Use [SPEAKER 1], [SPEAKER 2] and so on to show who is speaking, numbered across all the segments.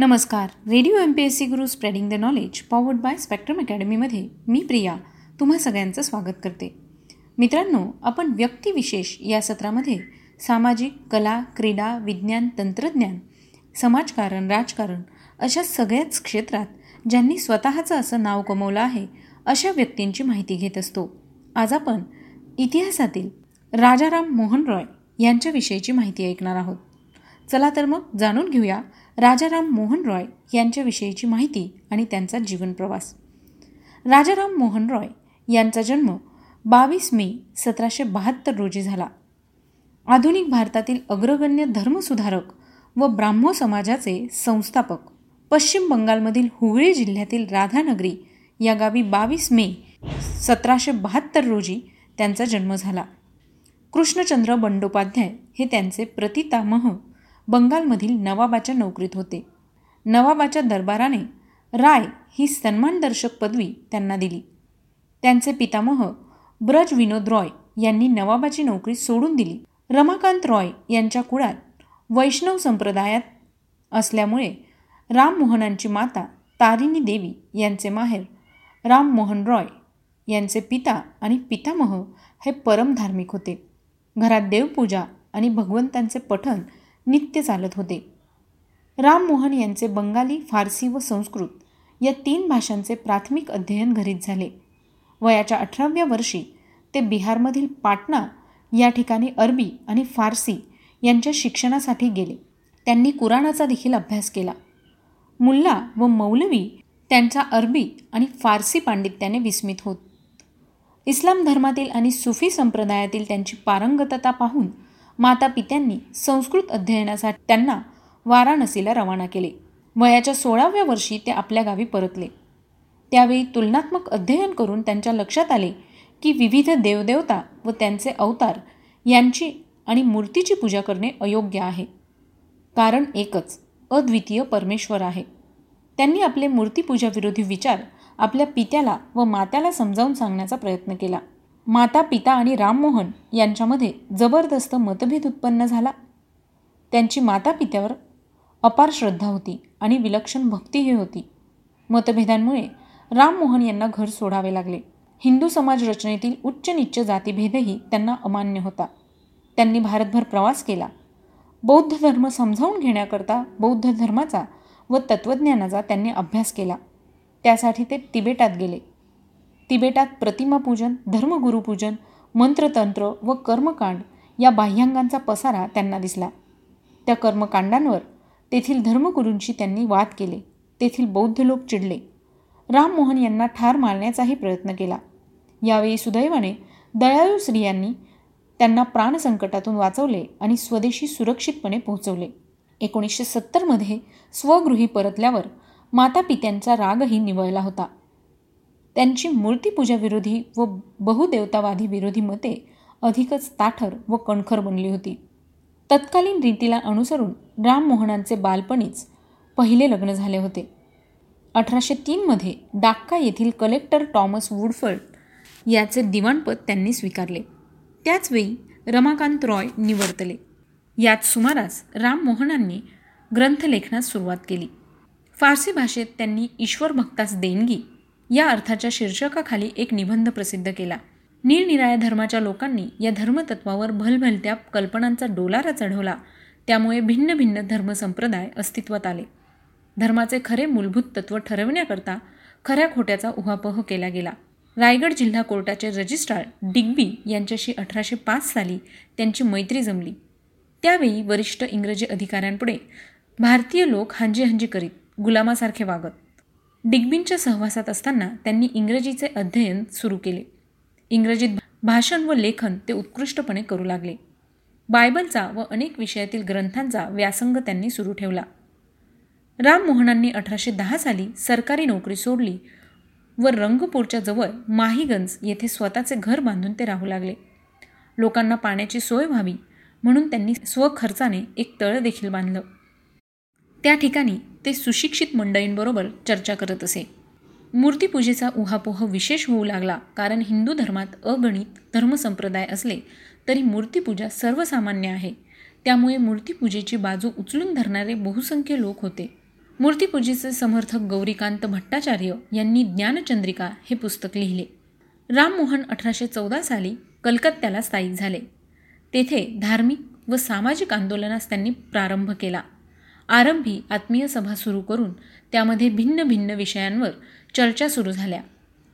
[SPEAKER 1] नमस्कार. Radio M P S C Guru spreading the knowledge powered by spectrum अकॅडमीमध्ये मी प्रिया तुम्हा सगळ्यांचं स्वागत करते. मित्रांनो आपण व्यक्तिविशेष या सत्रामध्ये सामाजिक कला क्रीडा विज्ञान तंत्रज्ञान समाजकारण राजकारण अशा सगळ्याच क्षेत्रात ज्यांनी स्वतःचं असं नाव कमवलं आहे अशा व्यक्तींची माहिती घेत असतो. आज आपण इतिहासातील राजाराम मोहन रॉय यांच्याविषयीची माहिती ऐकणार आहोत. चला तर मग जाणून घेऊया राजाराम मोहन रॉय यांच्याविषयीची माहिती आणि त्यांचा जीवनप्रवास राजाराम मोहन रॉय यांचा जन्म बावीस मे सतराशे बहात्तर रोजी झाला. आधुनिक भारतातील अग्रगण्य धर्मसुधारक व ब्राह्मो समाजाचे संस्थापक पश्चिम बंगालमधील हुगळी जिल्ह्यातील राधानगरी या गावी बावीस मे सतराशे बहात्तर रोजी त्यांचा जन्म झाला. कृष्णचंद्र बंडोपाध्याय हे त्यांचे प्रतितामह बंगालमधील नवाबाच्या नोकरीत होते. नवाबाच्या दरबाराने राय ही सन्मानदर्शक पदवी त्यांना दिली. त्यांचे पितामह ब्रज विनोद रॉय यांनी नवाबाची नोकरी सोडून दिली. रमाकांत रॉय यांच्या कुळात वैष्णव संप्रदायात असल्यामुळे राममोहनांची माता तारिणी देवी यांचे माहेर राममोहन रॉय यांचे पिता आणि पितामह हे परमधार्मिक होते. घरात देवपूजा आणि भगवंतांचे पठण नित्य चालत होते. राममोहन यांचे बंगाली फारसी व संस्कृत या तीन भाषांचे प्राथमिक अध्ययन घरीच झाले. वयाच्या अठराव्या वर्षी ते बिहारमधील पाटणा या ठिकाणी अरबी आणि फारसी यांच्या शिक्षणासाठी गेले. त्यांनी कुराणाचा देखील अभ्यास केला. मुल्ला व मौलवी त्यांचा अरबी आणि फारसी पांडित्याने विस्मित होत. इस्लाम धर्मातील आणि सुफी संप्रदायातील त्यांची पारंगतता पाहून माता पित्यांनी संस्कृत अध्ययनासाठी त्यांना वाराणसीला रवाना केले. वयाच्या सोळाव्या वर्षी ते आपल्या गावी परतले. त्यावेळी तुलनात्मक अध्ययन करून त्यांच्या लक्षात आले की विविध देवदेवता व त्यांचे अवतार यांची आणि मूर्तीची पूजा करणे अयोग्य आहे. कारण एकच अद्वितीय परमेश्वर आहे. त्यांनी आपले मूर्तीपूजाविरोधी विचार आपल्या पित्याला व मात्याला समजावून सांगण्याचा प्रयत्न केला. माता पिता आणि राममोहन यांच्यामध्ये जबरदस्त मतभेद उत्पन्न झाला. त्यांची माता पित्यावर अपार श्रद्धा होती आणि विलक्षण भक्तीही होती. मतभेदांमुळे राममोहन यांना घर सोडावे लागले. हिंदू समाज रचनेतील उच्च निच्च जातीभेदही त्यांना अमान्य होता. त्यांनी भारतभर प्रवास केला. बौद्ध धर्म समजावून घेण्याकरता बौद्ध धर्माचा व तत्त्वज्ञानाचा त्यांनी अभ्यास केला. त्यासाठी ते तिबेटात गेले. तिबेटात प्रतिमापूजन धर्मगुरुपूजन मंत्रतंत्र व कर्मकांड या बाह्यांगांचा पसारा त्यांना दिसला. त्या कर्मकांडांवर तेथील धर्मगुरूंशी त्यांनी वाद केले. तेथील बौद्ध लोक चिडले. राममोहन यांना ठार मारण्याचाही प्रयत्न केला. यावेळी सुदैवाने दयाळू स्त्रियांनी त्यांना प्राणसंकटातून वाचवले आणि स्वदेशी सुरक्षितपणे पोहोचवले. एकोणीसशे सत्तरमध्ये स्वगृही परतल्यावर मातापित्यांचा रागही निवळला होता. त्यांची मूर्तीपूजाविरोधी व बहुदेवतावादी विरोधी मते अधिकच ताठर व कणखर बनली होती. तत्कालीन रीतीला अनुसरून राममोहनांचे बालपणीच पहिले लग्न झाले होते. अठराशे तीनमध्ये डाक्का येथील कलेक्टर टॉमस वुडफर्ड याचे दिवाणपद त्यांनी स्वीकारले. त्याचवेळी रमाकांत रॉय निवर्तले याच सुमारास राममोहनांनी ग्रंथलेखनास सुरुवात केली. फारसी भाषेत त्यांनी ईश्वर भक्तास देणगी या अर्थाच्या शीर्षकाखाली एक निबंध प्रसिद्ध केला. निरनिराळ्या धर्माच्या लोकांनी या धर्मतत्वावर भलभलत्या कल्पनांचा डोलारा चढवला. त्यामुळे भिन्न भिन्न धर्मसंप्रदाय अस्तित्वात आले. धर्माचे खरे मूलभूत तत्व ठरवण्याकरता खऱ्या खोट्याचा उहापोह केला गेला. रायगड जिल्हा कोर्टाचे रजिस्ट्रार डिग्बी यांच्याशी अठराशे पाच साली त्यांची मैत्री जमली. त्यावेळी वरिष्ठ इंग्रजी अधिकाऱ्यांपुढे भारतीय लोक हांजी हांजी करीत गुलामासारखे वागत. डिग्बींच्या सहवासात असताना त्यांनी इंग्रजीचे अध्ययन सुरू केले. इंग्रजीत भाषण व लेखन ते उत्कृष्टपणे करू लागले. बायबलचा व अनेक विषयातील ग्रंथांचा व्यासंग त्यांनी सुरू ठेवला. राममोहनांनी अठराशे दहा साली सरकारी नोकरी सोडली व रंगपूरच्या जवळ माहीगंज येथे स्वतःचे घर बांधून ते राहू लागले. लोकांना पाण्याची सोय व्हावी म्हणून त्यांनी स्वखर्चाने एक तळ देखील बांधलं. त्या ठिकाणी ते सुशिक्षित मंडळींबरोबर चर्चा करत असे. मूर्तीपूजेचा उहापोह विशेष होऊ लागला. कारण हिंदू धर्मात अगणित धर्मसंप्रदाय असले तरी मूर्तीपूजा सर्वसामान्य आहे. त्यामुळे मूर्तीपूजेची बाजू उचलून धरणारे बहुसंख्य लोक होते. मूर्तिपूजेचे समर्थक गौरीकांत भट्टाचार्य यांनी ज्ञानचंद्रिका हे पुस्तक लिहिले. राममोहन अठराशे चौदा साली कलकत्त्याला स्थायिक झाले. तेथे धार्मिक व सामाजिक आंदोलनास त्यांनी प्रारंभ केला. आरंभी आत्मीय सभा सुरू करून त्यामध्ये भिन्न भिन्न विषयांवर चर्चा सुरू झाल्या.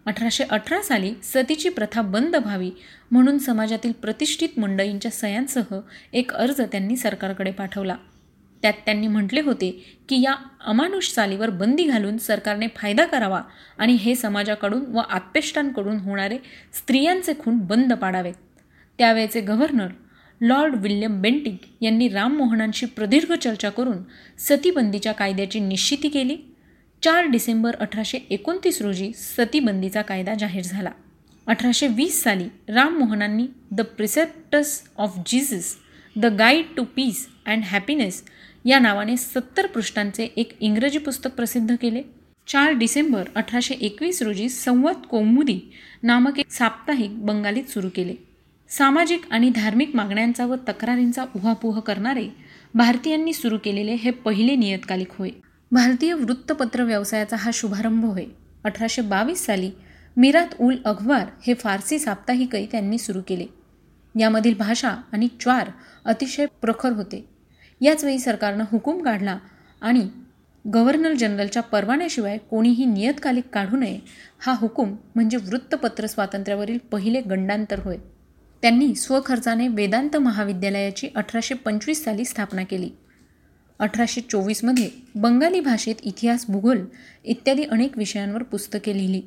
[SPEAKER 1] अठराशे अठरा साली सतीची प्रथा बंद व्हावी म्हणून समाजातील प्रतिष्ठित मंडळींच्या सयांसह एक अर्ज त्यांनी सरकारकडे पाठवला. त्यात त्यांनी म्हटले होते की या अमानुष चालीवर बंदी घालून सरकारने फायदा करावा आणि हे समाजाकडून व आत्पेष्टांकडून होणारे स्त्रियांचे खून बंद पाडावेत. त्यावेळेचे गव्हर्नर लॉर्ड विल्यम बेंटिक यांनी राममोहनांशी प्रदीर्घ चर्चा करून सतीबंदीच्या कायद्याची निश्चिती केली. चार डिसेंबर अठराशे एकोणतीस रोजी सतीबंदीचा कायदा जाहीर झाला. अठराशे वीस साली राममोहनांनी the precepts of Jesus the guide to peace and happiness या नावाने सत्तर पृष्ठांचे एक इंग्रजी पुस्तक प्रसिद्ध केले. चार डिसेंबर अठराशे एकवीस रोजी संवत कौमुदी नामक एक साप्ताहिक बंगालीत सुरू केले. सामाजिक आणि धार्मिक मागण्यांचा व तक्रारींचा उहापोह करणारे भारतीयांनी सुरू केलेले हे पहिले नियतकालिक होय. भारतीय वृत्तपत्र व्यवसायाचा हा शुभारंभ होय. अठराशे बावीस साली मिरात उल अखबार हे फारसी साप्ताहिकही त्यांनी सुरू केले. यामधील भाषा आणि च्वार अतिशय प्रखर होते. याच वेळी सरकारनं हुकूम काढला आणि गव्हर्नर जनरलच्या परवान्याशिवाय कोणीही नियतकालिक काढू नये हा हुकूम म्हणजे वृत्तपत्र स्वातंत्र्यावरील पहिले गंडांतर होय. त्यांनी स्वखर्चाने वेदांत महाविद्यालयाची अठराशे पंचवीस साली स्थापना केली. अठराशे चोवीसमध्ये बंगाली भाषेत इतिहास भूगोल इत्यादी अनेक विषयांवर पुस्तके लिहिली.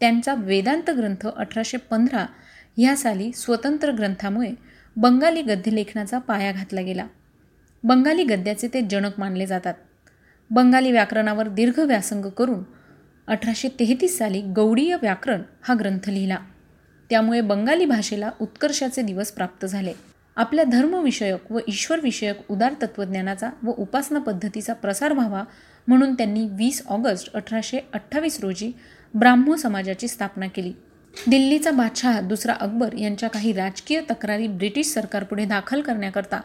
[SPEAKER 1] त्यांचा वेदांत ग्रंथ अठराशे पंधरा ह्या साली स्वतंत्र ग्रंथामुळे बंगाली गद्यलेखनाचा पाया घातला गेला. बंगाली गद्याचे ते जनक मानले जातात. बंगाली व्याकरणावर दीर्घ व्यासंग करून अठराशे तेहतीस साली गौडीय व्याकरण हा ग्रंथ लिहिला. त्यामुळे बंगाली भाषेला उत्कर्षाचे दिवस प्राप्त झाले. आपल्या धर्मविषयक व ईश्वरविषयक उदार तत्त्वज्ञानाचा व उपासना पद्धतीचा प्रसार व्हावा म्हणून त्यांनी वीस ऑगस्ट अठराशे अठ्ठावीस रोजी ब्राह्मो समाजाची स्थापना केली. दिल्लीचा बादशहा दुसरा अकबर यांच्या काही राजकीय तक्रारी ब्रिटिश सरकारपुढे दाखल करण्याकरता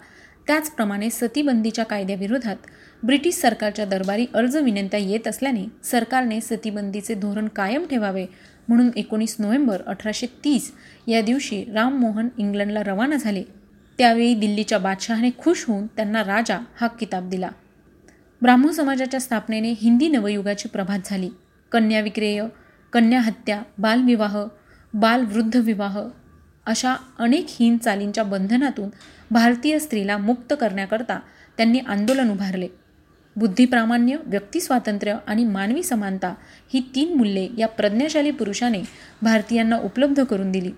[SPEAKER 1] त्याचप्रमाणे सतीबंदीच्या कायद्याविरोधात ब्रिटिश सरकारच्या दरबारी अर्ज विनंत्या येत असल्याने सरकारने सतीबंदीचे धोरण कायम ठेवावे म्हणून एकोणीस नोव्हेंबर अठराशे तीस या दिवशी राममोहन इंग्लंडला रवाना झाले. त्यावेळी दिल्लीच्या बादशहाने खुश होऊन त्यांना राजा हा किताब दिला. ब्राह्मण समाजाच्या स्थापनेने हिंदी नवयुगाची प्रभात झाली. कन्या विक्रेय कन्या हत्या बालविवाह बालवृद्ध विवाह अशा अनेक हीन चालींच्या बंधनातून भारतीय स्त्रीला मुक्त करण्याकरता त्यांनी आंदोलन उभारले. बुद्धिप्रामाण्य व्यक्तिस्वातंत्र्य आणि मानवी समानता ही तीन मूल्ये या प्रज्ञाशाली पुरुषाने भारतीयांना उपलब्ध करून दिली.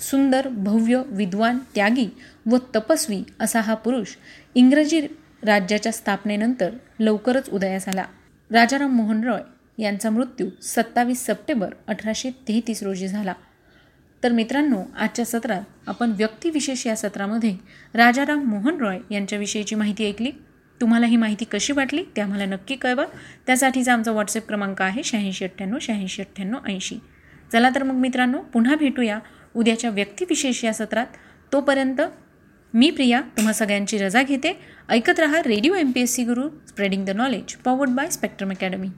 [SPEAKER 1] सुंदर भव्य विद्वान त्यागी व तपस्वी असा हा पुरुष इंग्रजी राज्याच्या स्थापनेनंतर लवकरच उदयास आला. राजाराम मोहन रॉय यांचा मृत्यू सत्तावीस सप्टेंबर अठराशे तेहतीस रोजी झाला. तर मित्रांनो आजच्या सत्रात आपण व्यक्तिविशेष या सत्रामध्ये राजाराम मोहन रॉय यांच्याविषयीची माहिती ऐकली. तुम्हाला ही माहिती कशी वाटली ते आम्हाला नक्की कळवा. त्यासाठीचा आमचा व्हॉट्सअप क्रमांक आहे शहाऐंशी अठ्ठ्याण्णव शहाऐंशी अठ्ठ्याण्णव ऐंशी. चला तर मग मित्रांनो पुन्हा भेटूया उद्याच्या व्यक्तिविशेष या सत्रात. तोपर्यंत मी प्रिया तुम्हा सगळ्यांची रजा घेते. ऐकत रहा radio M P S C Guru spreading the knowledge powered by Spectrum Academy